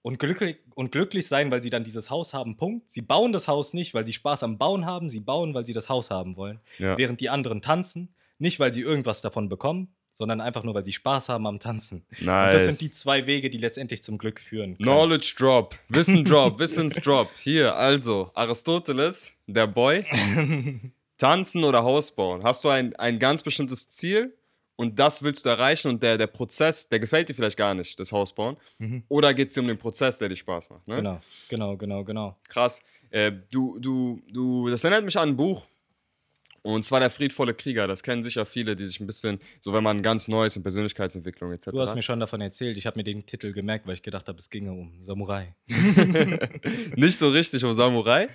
und glücklich, und glücklich sein, weil sie dann dieses Haus haben, Punkt. Sie bauen das Haus nicht, weil sie Spaß am Bauen haben, sie bauen, weil sie das Haus haben wollen. Ja. Während die anderen tanzen, nicht weil sie irgendwas davon bekommen, sondern einfach nur, weil sie Spaß haben am Tanzen. Nice. Und das sind die zwei Wege, die letztendlich zum Glück führen. können. Knowledge Drop, Wissen Drop, Wissensdrop. Hier, also, Aristoteles, der Boy. Tanzen oder Haus bauen. Hast du ein, ein ganz bestimmtes Ziel und das willst du erreichen und der, der Prozess, der gefällt dir vielleicht gar nicht, das Haus bauen. Mhm. Oder geht es dir um den Prozess, der dir Spaß macht? Ne? Genau, genau, genau, genau. Krass. Äh, du, du, du, das erinnert mich an ein Buch. Und zwar der friedvolle Krieger. Das kennen sicher viele, die sich ein bisschen, so wenn man ganz neu ist in Persönlichkeitsentwicklung etc. Du hast mir schon davon erzählt. Ich habe mir den Titel gemerkt, weil ich gedacht habe, es ginge um Samurai. nicht so richtig um Samurai,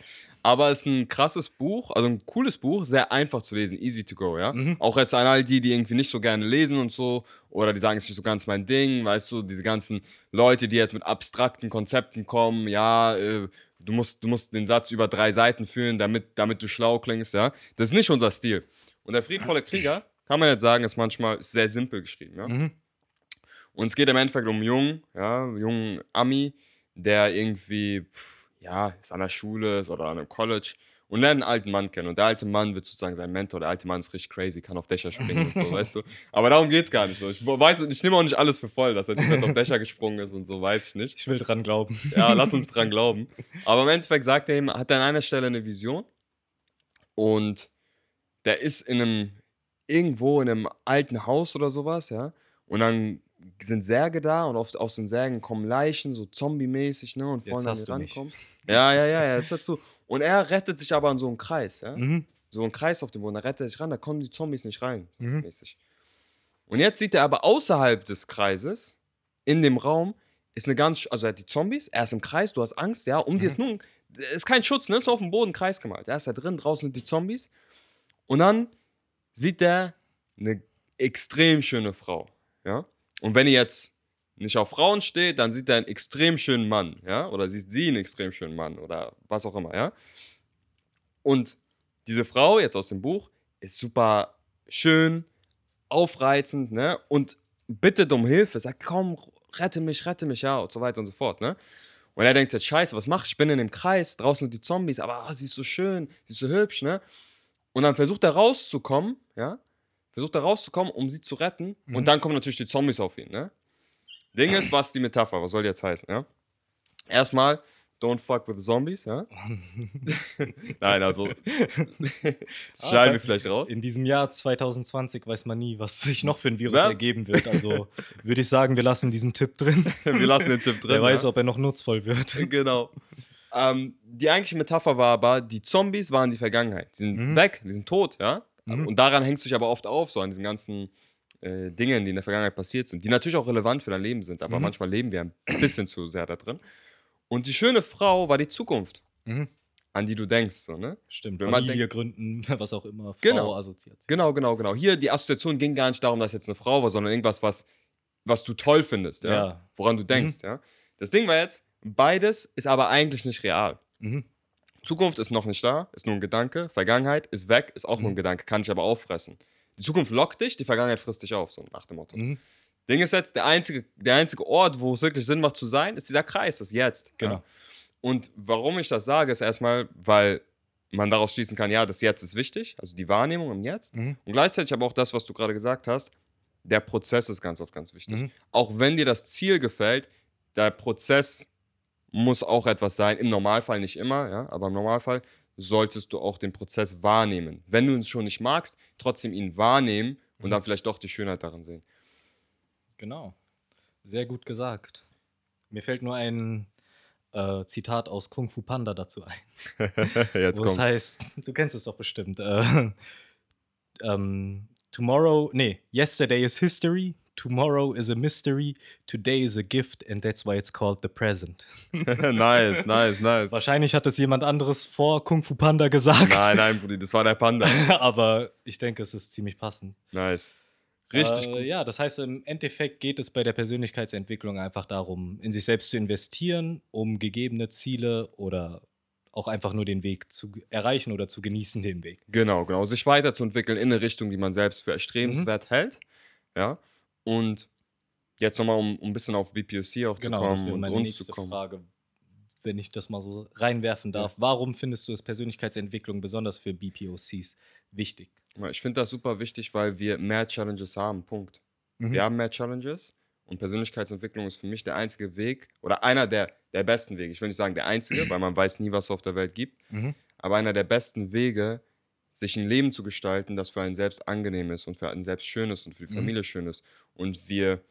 aber es ist ein krasses Buch, also ein cooles Buch, sehr einfach zu lesen, easy to go, ja. Mhm. Auch jetzt an all die, die irgendwie nicht so gerne lesen und so, oder die sagen, es ist nicht so ganz mein Ding, weißt du, diese ganzen Leute, die jetzt mit abstrakten Konzepten kommen, ja, äh, du musst, du musst den Satz über drei Seiten führen, damit, damit du schlau klingst, ja. Das ist nicht unser Stil. Und der friedvolle Krieger, kann man jetzt sagen, ist manchmal sehr simpel geschrieben, ja. Mhm. Und es geht im Endeffekt um einen Jungen, ja, jungen Ami, der irgendwie, pff, ja, ist an der Schule ist oder an einem College und lernt einen alten Mann kennen. Und der alte Mann wird sozusagen sein Mentor. Der alte Mann ist richtig crazy, kann auf Dächer springen und so, weißt du. Aber darum geht's gar nicht so. Ich weiß, ich nehme auch nicht alles für voll, dass er jetzt auf Dächer gesprungen ist und so, weiß ich nicht. Ich will dran glauben. Ja, lass uns dran glauben. Aber im Endeffekt sagt er ihm, hat er an einer Stelle eine Vision und der ist in einem, irgendwo in einem alten Haus oder sowas, ja. Und dann sind Särge da und auf, aus den Särgen kommen Leichen, so zombie-mäßig, ne? Und an hast mich. rankommen. Ja, ja, ja, ja, jetzt dazu. Und er rettet sich aber an so einem Kreis, ja? Mhm. So einen Kreis auf dem Boden, da rettet er sich ran, da kommen die Zombies nicht rein, Mhm. mäßig. Und jetzt sieht er aber außerhalb des Kreises, in dem Raum, ist eine ganz, also er hat die Zombies, er ist im Kreis, du hast Angst, ja, um dir ist nun, ist kein Schutz, ne, ist auf dem Boden Kreis gemalt. Er ist da drin, draußen sind die Zombies. Und dann sieht er eine extrem schöne Frau, ja. Und wenn ihr jetzt nicht auf Frauen steht, dann sieht er einen extrem schönen Mann, ja, oder sieht sie einen extrem schönen Mann oder was auch immer, ja. Und diese Frau jetzt aus dem Buch ist super schön, aufreizend, ne? Und bittet um Hilfe, sagt, komm, rette mich, rette mich, ja, und so weiter und so fort, ne? Und er denkt jetzt, scheiße, was mach ich? Ich bin in dem Kreis, draußen sind die Zombies, aber ah, sie ist so schön, sie ist so hübsch, ne? Und dann versucht er rauszukommen, ja? Versucht er rauszukommen, um sie zu retten. Mhm. Und dann kommen natürlich die Zombies auf ihn, ne? Ding ist, was die Metapher, was soll die jetzt heißen, ja? Erstmal, don't fuck with the zombies, ja? Nein, also, das Ah, schneiden da- wir vielleicht raus. In diesem Jahr 2020 weiß man nie, was sich noch für ein Virus Ja. ergeben wird. Also würde ich sagen, wir lassen diesen Tipp drin. Wir lassen den Tipp drin. Wer weiß, ja? ob er noch nutzvoll wird. genau. Ähm, die eigentliche Metapher war aber, die Zombies waren die Vergangenheit. Die sind Mhm. weg, die sind tot, ja. Mhm. Und daran hängst du dich aber oft auf, so an diesen ganzen äh, Dingen, die in der Vergangenheit passiert sind, die natürlich auch relevant für dein Leben sind, aber Mhm. manchmal leben wir ein bisschen zu sehr da drin. Und die schöne Frau war die Zukunft, Mhm. an die du denkst, so, ne? Stimmt, Wenn man Familie gründen, was auch immer, Frau, Genau. Assoziation. Genau, genau, genau. Hier, die Assoziation ging gar nicht darum, dass jetzt eine Frau war, sondern irgendwas, was, was du toll findest, ja? Ja. Woran du denkst, ja? Das Ding war jetzt, beides ist aber eigentlich nicht real. Mhm. Zukunft ist noch nicht da, ist nur ein Gedanke. Vergangenheit ist weg, ist auch nur ein Mhm. Gedanke, kann ich aber auffressen. Die Zukunft lockt dich, die Vergangenheit frisst dich auf, so nach dem Motto. Mhm. Ding ist jetzt, der einzige, der einzige Ort, wo es wirklich Sinn macht zu sein, ist dieser Kreis, das Jetzt. Genau. Ja. Und warum ich das sage, ist erstmal, weil man daraus schließen kann, ja, das Jetzt ist wichtig, also die Wahrnehmung im Jetzt. Mhm. Und gleichzeitig aber auch das, was du gerade gesagt hast, der Prozess ist ganz oft ganz wichtig. Mhm. Auch wenn dir das Ziel gefällt, der Prozess muss auch etwas sein. Im Normalfall nicht immer, ja, aber im Normalfall solltest du auch den Prozess wahrnehmen. Wenn du ihn schon nicht magst, trotzdem ihn wahrnehmen und Mhm. dann vielleicht doch die Schönheit darin sehen. Genau. Sehr gut gesagt. Mir fällt nur ein äh, Zitat aus Kung Fu Panda dazu ein. Jetzt wo es heißt, du kennst es doch bestimmt. Äh, ähm, tomorrow, nee, yesterday is history, tomorrow is a mystery, today is a gift and that's why it's called the present. nice, nice, nice. Wahrscheinlich hat es jemand anderes vor Kung Fu Panda gesagt. Nein, nein, Brudi, das war der Panda. Aber ich denke, es ist ziemlich passend. Nice. Richtig äh, gut. Ja, das heißt, im Endeffekt geht es bei der Persönlichkeitsentwicklung einfach darum, in sich selbst zu investieren, um gegebene Ziele oder auch einfach nur den Weg zu erreichen oder zu genießen, den Weg. Genau, genau. Sich weiterzuentwickeln in eine Richtung, die man selbst für erstrebenswert Mhm. hält. Ja. Und jetzt nochmal, um, um ein bisschen auf BPOC auch Genau, zu das kommen wäre und meine uns nächste zu kommen. Frage, wenn ich das mal so reinwerfen darf. Warum findest du es Persönlichkeitsentwicklung besonders für BPOCs wichtig? Ja, Ich finde das super wichtig, weil wir mehr Challenges haben. Punkt. Mhm. Wir haben mehr Challenges und Persönlichkeitsentwicklung ist für mich der einzige Weg oder einer der, der besten Wege. Ich will nicht sagen der einzige, weil man weiß nie, was es auf der Welt gibt, Mhm. aber einer der besten Wege, sich ein Leben zu gestalten, das für einen selbst angenehm ist und für einen selbst schön ist und für die Mhm. Familie schön ist. Und wir,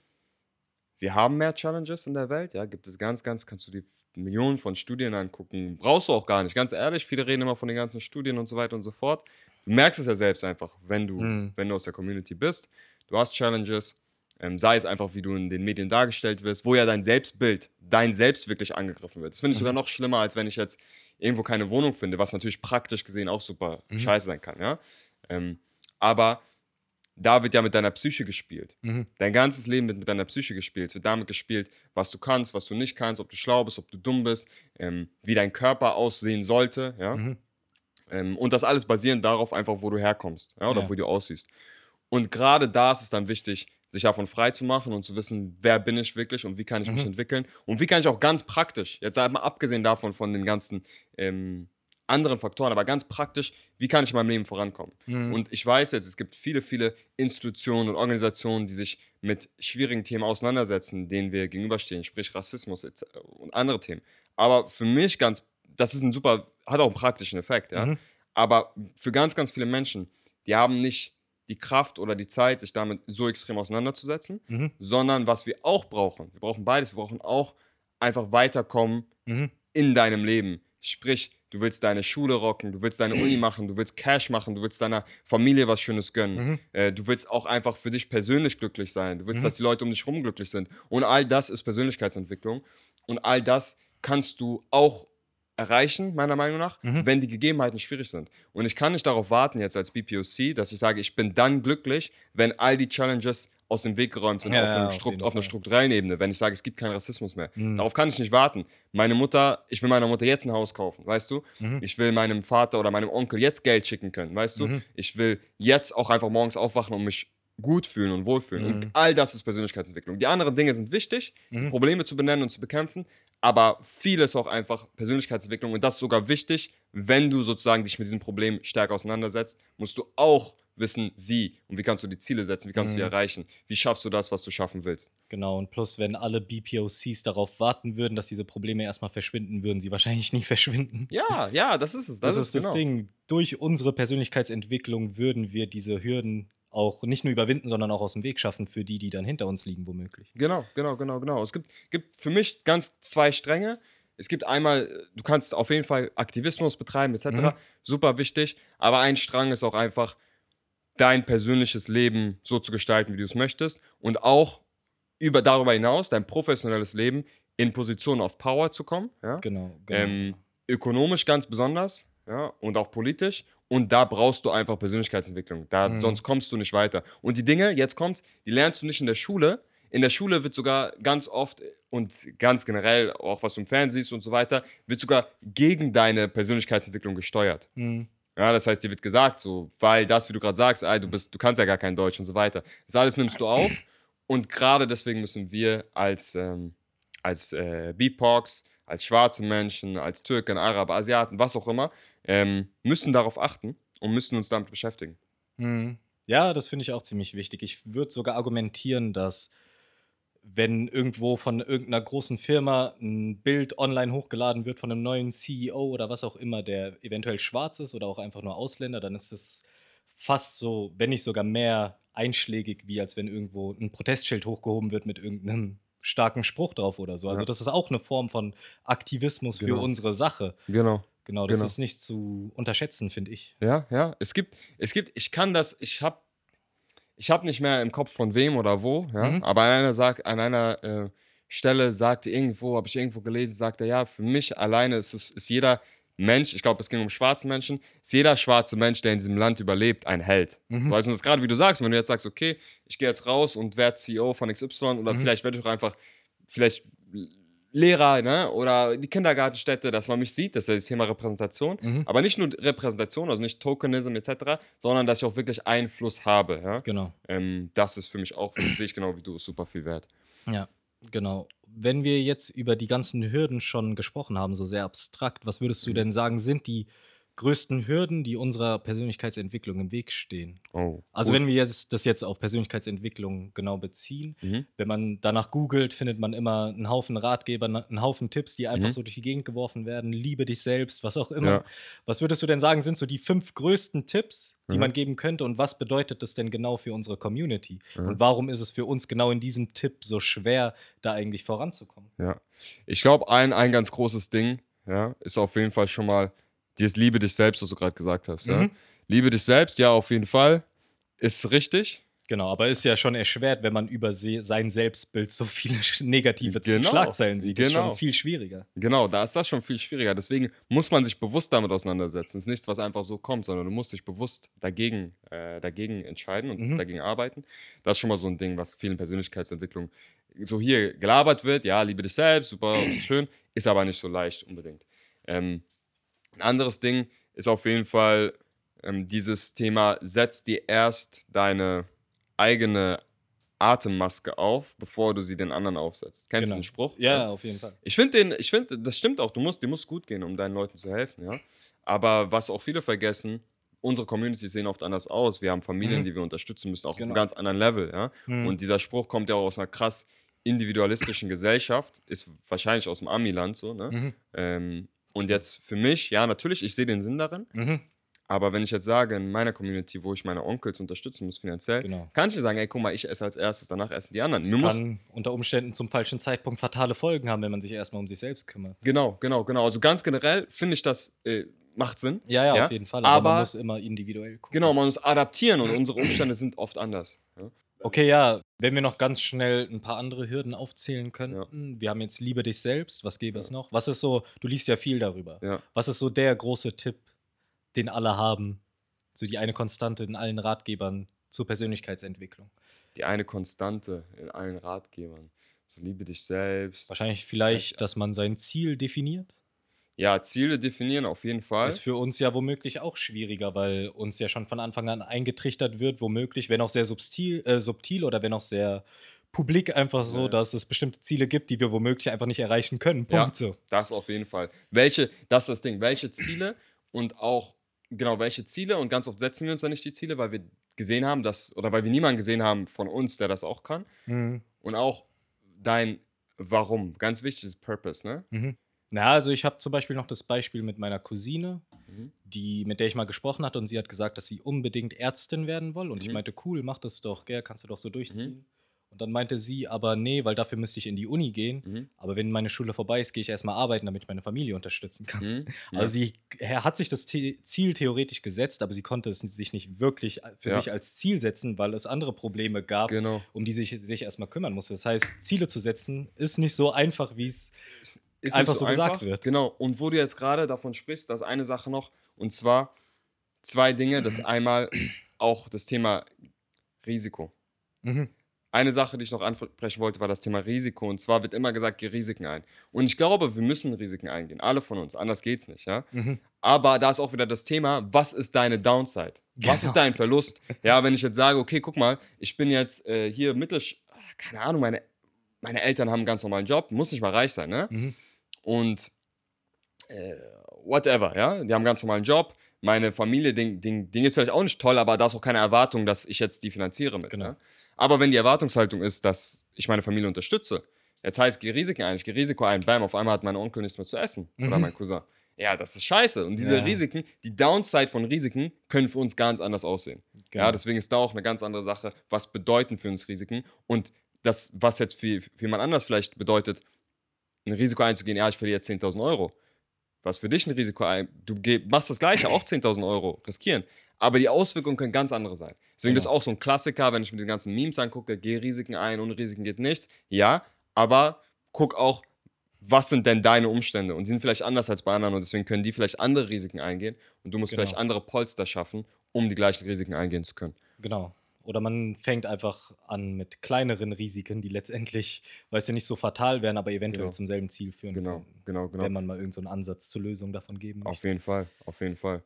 wir haben mehr Challenges in der Welt, ja, gibt es ganz, ganz, kannst du die Millionen von Studien angucken, brauchst du auch gar nicht, ganz ehrlich, viele reden immer von den ganzen Studien und so weiter und so fort. Du merkst es ja selbst einfach, wenn du, Mhm. wenn du aus der Community bist. Du hast Challenges, ähm, sei es einfach, wie du in den Medien dargestellt wirst, wo ja dein Selbstbild, dein Selbst wirklich angegriffen wird. Das finde ich Mhm. sogar noch schlimmer, als wenn ich jetzt irgendwo keine Wohnung finde, was natürlich praktisch gesehen auch super Mhm. scheiße sein kann, ja. Ähm, aber da wird ja mit deiner Psyche gespielt. Mhm. Dein ganzes Leben wird mit deiner Psyche gespielt. Es wird damit gespielt, was du kannst, was du nicht kannst, ob du schlau bist, ob du dumm bist, ähm, wie dein Körper aussehen sollte, ja. Mhm. Ähm, und das alles basierend darauf einfach, wo du herkommst ja, oder Ja. wo du aussiehst. Und gerade da ist es dann wichtig, sich davon frei zu machen und zu wissen, wer bin ich wirklich und wie kann ich mich Mhm. entwickeln und wie kann ich auch ganz praktisch, jetzt mal abgesehen davon von den ganzen ähm, anderen Faktoren, aber ganz praktisch, wie kann ich in meinem Leben vorankommen? Mhm. Und ich weiß jetzt, es gibt viele, viele Institutionen und Organisationen, die sich mit schwierigen Themen auseinandersetzen, denen wir gegenüberstehen, sprich Rassismus und andere Themen. Aber für mich ganz, das ist ein super, hat auch einen praktischen Effekt, ja. Mhm. Aber für ganz, ganz viele Menschen, die haben nicht die Kraft oder die Zeit, sich damit so extrem auseinanderzusetzen, Mhm. sondern was wir auch brauchen, wir brauchen beides, wir brauchen auch einfach weiterkommen Mhm. in deinem Leben. Sprich, du willst deine Schule rocken, du willst deine Uni machen, du willst Cash machen, du willst deiner Familie was Schönes gönnen. Mhm. Äh, du willst auch einfach für dich persönlich glücklich sein. Du willst, Mhm. dass die Leute um dich herum glücklich sind. Und all das ist Persönlichkeitsentwicklung. Und all das kannst du auch erreichen, meiner Meinung nach, Mhm. wenn die Gegebenheiten schwierig sind. Und ich kann nicht darauf warten, jetzt als BPOC, dass ich sage, ich bin dann glücklich, wenn all die Challenges aus dem Weg geräumt sind Ja, auf, ja, Strukt, auf einer strukturellen Ebene, wenn ich sage, es gibt keinen Rassismus mehr. Mhm. Darauf kann ich nicht warten. Meine Mutter, ich will meiner Mutter jetzt ein Haus kaufen, weißt du? Mhm. Ich will meinem Vater oder meinem Onkel jetzt Geld schicken können, weißt du? Mhm. Ich will jetzt auch einfach morgens aufwachen und mich gut fühlen und wohlfühlen. Und Mhm. all das ist Persönlichkeitsentwicklung. Die anderen Dinge sind wichtig, Mhm. Probleme zu benennen und zu bekämpfen, aber viel ist auch einfach Persönlichkeitsentwicklung und das ist sogar wichtig, wenn du sozusagen dich mit diesem Problem stärker auseinandersetzt, musst du auch wissen, wie und wie kannst du die Ziele setzen, wie kannst du sie Mhm. erreichen, wie schaffst du das, was du schaffen willst. Genau, und plus, wenn alle BPOCs darauf warten würden, dass diese Probleme erstmal verschwinden, würden sie wahrscheinlich nie verschwinden. Ja, ja, das ist es. Das, ist das genau. Ding. Durch unsere Persönlichkeitsentwicklung würden wir diese Hürden auch nicht nur überwinden, sondern auch aus dem Weg schaffen für die, die dann hinter uns liegen, womöglich. Genau, genau, genau, genau. Es gibt, gibt für mich ganz zwei Stränge. Es gibt einmal, äh, du kannst auf jeden Fall Aktivismus betreiben, etc. Mhm. Super wichtig. Aber ein Strang ist auch einfach, dein persönliches Leben so zu gestalten, wie du es möchtest. Und auch über, darüber hinaus dein professionelles Leben in Positionen of Power zu kommen. Ja? Genau, genau. Ähm, ökonomisch ganz besonders ja, und auch politisch. Und da brauchst du einfach Persönlichkeitsentwicklung. Da, Mhm. Sonst kommst du nicht weiter. Und die Dinge, jetzt kommt's, die lernst du nicht in der Schule. In der Schule wird sogar ganz oft und ganz generell, auch was du im Fernsehen siehst und so weiter, wird sogar gegen deine Persönlichkeitsentwicklung gesteuert. Mhm. Ja, das heißt, dir wird gesagt, so, weil das, wie du gerade sagst, ey, du, bist, du kannst ja gar kein Deutsch und so weiter. Das alles nimmst du auf. Und gerade deswegen müssen wir als, ähm, als äh, BIPOX, als schwarze Menschen, als Türken, Araber, Asiaten, was auch immer, ähm, müssen darauf achten und müssen uns damit beschäftigen. Mhm. Ja, das finde ich auch ziemlich wichtig. Ich würde sogar argumentieren, dass wenn irgendwo von irgendeiner großen Firma ein Bild online hochgeladen wird von einem neuen CEO oder was auch immer, der eventuell schwarz ist oder auch einfach nur Ausländer, dann ist es fast so, wenn nicht sogar mehr einschlägig, wie als wenn irgendwo ein Protestschild hochgehoben wird mit irgendeinem starken Spruch drauf oder so. Also Ja. das ist auch eine Form von Aktivismus für Genau. unsere Sache. Genau. Genau, das Genau. ist nicht zu unterschätzen, finde ich. Ja, ja. Es gibt, es gibt, ich kann das, ich habe ich hab nicht mehr im Kopf von wem oder wo, ja. Mhm. Aber an einer, sag, an einer äh, Stelle sagte irgendwo, habe ich irgendwo gelesen, sagte ja, für mich alleine ist, es, ist jeder Mensch, ich glaube, es ging um schwarze Menschen, ist jeder schwarze Mensch, der in diesem Land überlebt, ein Held. Mhm. So, weißt du, das gerade wie du sagst, wenn du jetzt sagst, okay, ich gehe jetzt raus und werde CEO von XY oder Mhm. vielleicht werde ich auch einfach, vielleicht Lehrer, ne? Oder die Kindergartenstätte, dass man mich sieht, das ist das Thema Repräsentation. Mhm. Aber nicht nur Repräsentation, also nicht Tokenism etc., sondern dass ich auch wirklich Einfluss habe. Ja? Genau. Ähm, das ist für mich auch, sehe ich genau wie du, super viel wert. Ja, genau. Wenn wir jetzt über die ganzen Hürden schon gesprochen haben, so sehr abstrakt, was würdest Mhm. du denn sagen, sind die größten Hürden, die unserer Persönlichkeitsentwicklung im Weg stehen? Oh, Also gut. wenn wir jetzt das jetzt auf Persönlichkeitsentwicklung genau beziehen, Mhm. wenn man danach googelt, findet man immer einen Haufen Ratgeber, einen Haufen Tipps, die einfach Mhm. so durch die Gegend geworfen werden. Liebe dich selbst, was auch immer. Ja. Was würdest du denn sagen, sind so die fünf größten Tipps, die Mhm. man geben könnte und was bedeutet das denn genau für unsere Community? Mhm. Und warum ist es für uns genau in diesem Tipp so schwer, da eigentlich voranzukommen? Ja. Ich glaube, ein, ein ganz großes Ding ja, ist auf jeden Fall schon mal dieses Liebe dich selbst, was du gerade gesagt hast. Ja? Mhm. Liebe dich selbst, ja, auf jeden Fall. Ist richtig. Genau, aber ist ja schon erschwert, wenn man über se sein Selbstbild so viele negative Genau, Schlagzeilen sieht. Das ist genau. schon viel schwieriger. Genau, da ist das schon viel schwieriger. Deswegen muss man sich bewusst damit auseinandersetzen. Es ist nichts, was einfach so kommt, sondern du musst dich bewusst dagegen, äh, dagegen entscheiden und Mhm. dagegen arbeiten. Das ist schon mal so ein Ding, was vielen Persönlichkeitsentwicklungen so hier gelabert wird. Ja, liebe dich selbst, super und so schön, ist aber nicht so leicht unbedingt. Ähm, ein anderes Ding ist auf jeden Fall ähm, dieses Thema, setz dir erst deine eigene Atemmaske auf, bevor du sie den anderen aufsetzt. Kennst Genau. du den Spruch? Ja, auf jeden Fall. Ich finde den, ich finde, das stimmt auch, du musst, dir muss gut gehen, um deinen Leuten zu helfen, ja. Aber was auch viele vergessen, unsere Communities sehen oft anders aus. Wir haben Familien, Mhm. die wir unterstützen müssen, auch auf Genau. einem ganz anderen Level. Ja? Mhm. Und dieser Spruch kommt ja auch aus einer krass individualistischen Gesellschaft, ist wahrscheinlich aus dem Amiland so. Ne? Mhm. Ähm, und jetzt für mich, ja, natürlich, ich sehe den Sinn darin. Mhm. Aber wenn ich jetzt sage, in meiner Community, wo ich meine Onkels unterstützen muss finanziell, Genau. kann ich nicht sagen, ey, guck mal, ich esse als erstes, danach essen die anderen. Es Mir kann unter Umständen zum falschen Zeitpunkt fatale Folgen haben, wenn man sich erstmal um sich selbst kümmert. genau, genau, genau. Also ganz generell finde ich, das äh, macht Sinn. Ja, ja, Ja, auf jeden Fall. Aber, man aber- muss immer individuell gucken. Genau, man muss adaptieren und unsere Umstände sind oft anders. Ja? Okay, ja, wenn wir noch ganz schnell ein paar andere Hürden aufzählen könnten. Wir haben jetzt Liebe dich selbst. Was gäbe es noch? Was ist so, du liest ja viel darüber. Ja. Was ist so der große Tipp, den alle haben? So die eine Konstante in allen Ratgebern zur Persönlichkeitsentwicklung. Die eine Konstante in allen Ratgebern. So liebe dich selbst. Wahrscheinlich vielleicht, dass man sein Ziel definiert. Ja, Ziele definieren auf jeden Fall. Ist für uns ja womöglich auch schwieriger, weil uns ja schon von Anfang an eingetrichtert wird, womöglich, wenn auch sehr subtil, äh, subtil oder wenn auch sehr publik einfach so, Ja, ja. dass es bestimmte Ziele gibt, die wir womöglich einfach nicht erreichen können. Ja. Punkt so. Das auf jeden Fall. Welche, das ist das Ding, welche Ziele und auch, genau, welche Ziele und ganz oft setzen wir uns da nicht die Ziele, weil wir gesehen haben, dass, oder weil wir niemanden gesehen haben von uns, der das auch kann. Mhm. Und auch dein Warum. Ganz wichtig ist Purpose, ne? Mhm. Na, also ich habe zum Beispiel noch das Beispiel mit meiner Cousine, Mhm. die, mit der ich mal gesprochen hatte und sie hat gesagt, dass sie unbedingt Ärztin werden will. Und ich Mhm. meinte, cool, mach das doch, gell, kannst du doch so durchziehen. Und dann meinte sie, aber nee, weil dafür müsste ich in die Uni gehen. Mhm. Aber wenn meine Schule vorbei ist, gehe ich erstmal arbeiten, damit ich meine Familie unterstützen kann. Mhm. Ja. Also sie er hat sich das Ziel theoretisch gesetzt, aber sie konnte es sich nicht wirklich für Ja. sich als Ziel setzen, weil es andere Probleme gab, genau. um die sich, sich erstmal kümmern musste. Das heißt, Ziele zu setzen ist nicht so einfach, wie es Ist einfach so gesagt wird. Genau. Und wo du jetzt gerade davon sprichst, da ist eine Sache noch. Und zwar zwei Dinge. Das einmal auch das Thema Risiko. Mhm. Eine Sache, die ich noch ansprechen wollte, war das Thema Risiko. Und zwar wird immer gesagt, geh Risiken ein. Und ich glaube, wir müssen Risiken eingehen. Alle von uns. Anders geht's nicht, ja. Mhm. Aber da ist auch wieder das Thema, was ist deine Downside? Was Genau. ist dein Verlust? Ja, wenn ich jetzt sage, okay, guck mal, ich bin jetzt äh, hier mittel, keine Ahnung, meine, meine Eltern haben einen ganz normalen Job, muss nicht mal reich sein, ne? Mhm. Und äh, whatever, ja, die haben einen ganz normalen Job. Meine Familie, den, den, den ist vielleicht auch nicht toll, aber da ist auch keine Erwartung, dass ich jetzt die finanziere mit. Genau. Ja? Aber wenn die Erwartungshaltung ist, dass ich meine Familie unterstütze, jetzt heißt, geh Risiken ein, ich gehe Risiko ein, bam, auf einmal hat mein Onkel nichts mehr zu essen oder Mhm. mein Cousin. Ja, das ist scheiße. Und diese Ja. Risiken, die Downside von Risiken, können für uns ganz anders aussehen. Genau. Ja, deswegen ist da auch eine ganz andere Sache, was bedeuten für uns Risiken und das, was jetzt für, für jemand anders vielleicht bedeutet, ein Risiko einzugehen, ja, ich verliere jetzt 10.000 Euro. Was für dich ein Risiko ein, du machst das Gleiche, auch 10.000 Euro riskieren. Aber die Auswirkungen können ganz andere sein. Deswegen das ist Genau. auch so ein Klassiker, wenn ich mir die ganzen Memes angucke, geh Risiken ein, ohne Risiken geht nichts. Ja, aber guck auch, was sind denn deine Umstände? Und die sind vielleicht anders als bei anderen und deswegen können die vielleicht andere Risiken eingehen und du musst Genau. vielleicht andere Polster schaffen, um die gleichen Risiken eingehen zu können. Genau. Oder man fängt einfach an mit kleineren Risiken, die letztendlich, weil es ja nicht so fatal wären, aber eventuell Genau. zum selben Ziel führen Genau, könnten, genau, genau. wenn man mal irgendeinen so Ansatz zur Lösung davon geben Auf möchte. jeden Fall, auf jeden Fall.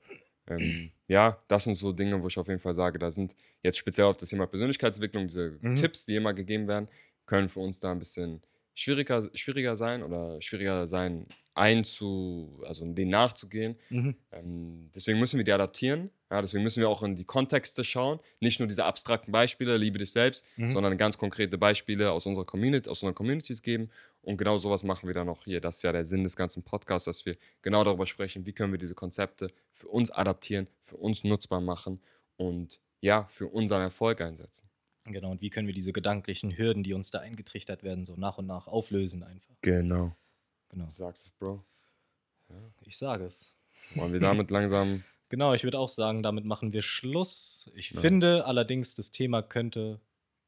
Ähm, ja, das sind so Dinge, wo ich auf jeden Fall sage, da sind jetzt speziell auf das Thema Persönlichkeitsentwicklung, diese Mhm. Tipps, die immer gegeben werden, können für uns da ein bisschen schwieriger, schwieriger sein oder schwieriger sein, einzu, also denen nachzugehen. Mhm. Ähm, deswegen müssen wir die adaptieren. Ja, deswegen müssen wir auch in die Kontexte schauen. Nicht nur diese abstrakten Beispiele, liebe dich selbst, Mhm. sondern ganz konkrete Beispiele aus unserer Community, aus unseren Communities geben. Und genau sowas machen wir dann auch hier. Das ist ja der Sinn des ganzen Podcasts, dass wir genau darüber sprechen, wie können wir diese Konzepte für uns adaptieren, für uns nutzbar machen und ja, für unseren Erfolg einsetzen. Genau, und wie können wir diese gedanklichen Hürden, die uns da eingetrichtert werden, so nach und nach auflösen einfach. Genau. Genau, Du sagst es, Bro. ich sage es. Wollen wir damit langsam. Genau, ich würde auch sagen, damit machen wir Schluss. Ich Ja. finde allerdings, das Thema könnte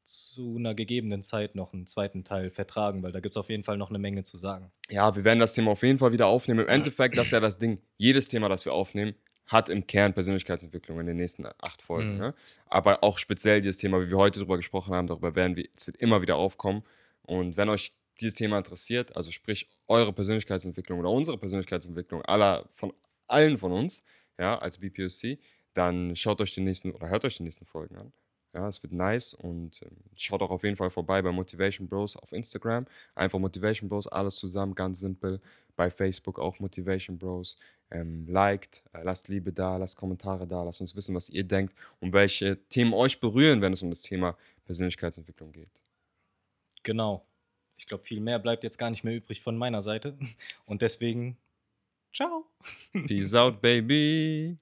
zu einer gegebenen Zeit noch einen zweiten Teil vertragen, weil da gibt es auf jeden Fall noch eine Menge zu sagen. Ja, wir werden das Thema auf jeden Fall wieder aufnehmen. Im Endeffekt, das ist ja das Ding. Jedes Thema, das wir aufnehmen, hat im Kern Persönlichkeitsentwicklung in den nächsten acht Folgen. Mhm. Ne? Aber auch speziell dieses Thema, wie wir heute darüber gesprochen haben, darüber werden wir, es wird immer wieder aufkommen. Und wenn euch dieses Thema interessiert, also sprich eure Persönlichkeitsentwicklung oder unsere Persönlichkeitsentwicklung aller von allen von uns, ja, als BPOC, dann schaut euch die nächsten oder hört euch die nächsten Folgen an. Ja, es wird nice und ähm, schaut auch auf jeden Fall vorbei bei Motivation Bros auf Instagram. Einfach Motivation Bros, alles zusammen, ganz simpel. Bei Facebook auch Motivation Bros. Ähm, liked, äh, lasst Liebe da, lasst Kommentare da, lasst uns wissen, was ihr denkt und welche Themen euch berühren, wenn es um das Thema Persönlichkeitsentwicklung geht. Genau. Ich glaube, viel mehr bleibt jetzt gar nicht mehr übrig von meiner Seite. Und deswegen, ciao. Peace out, baby.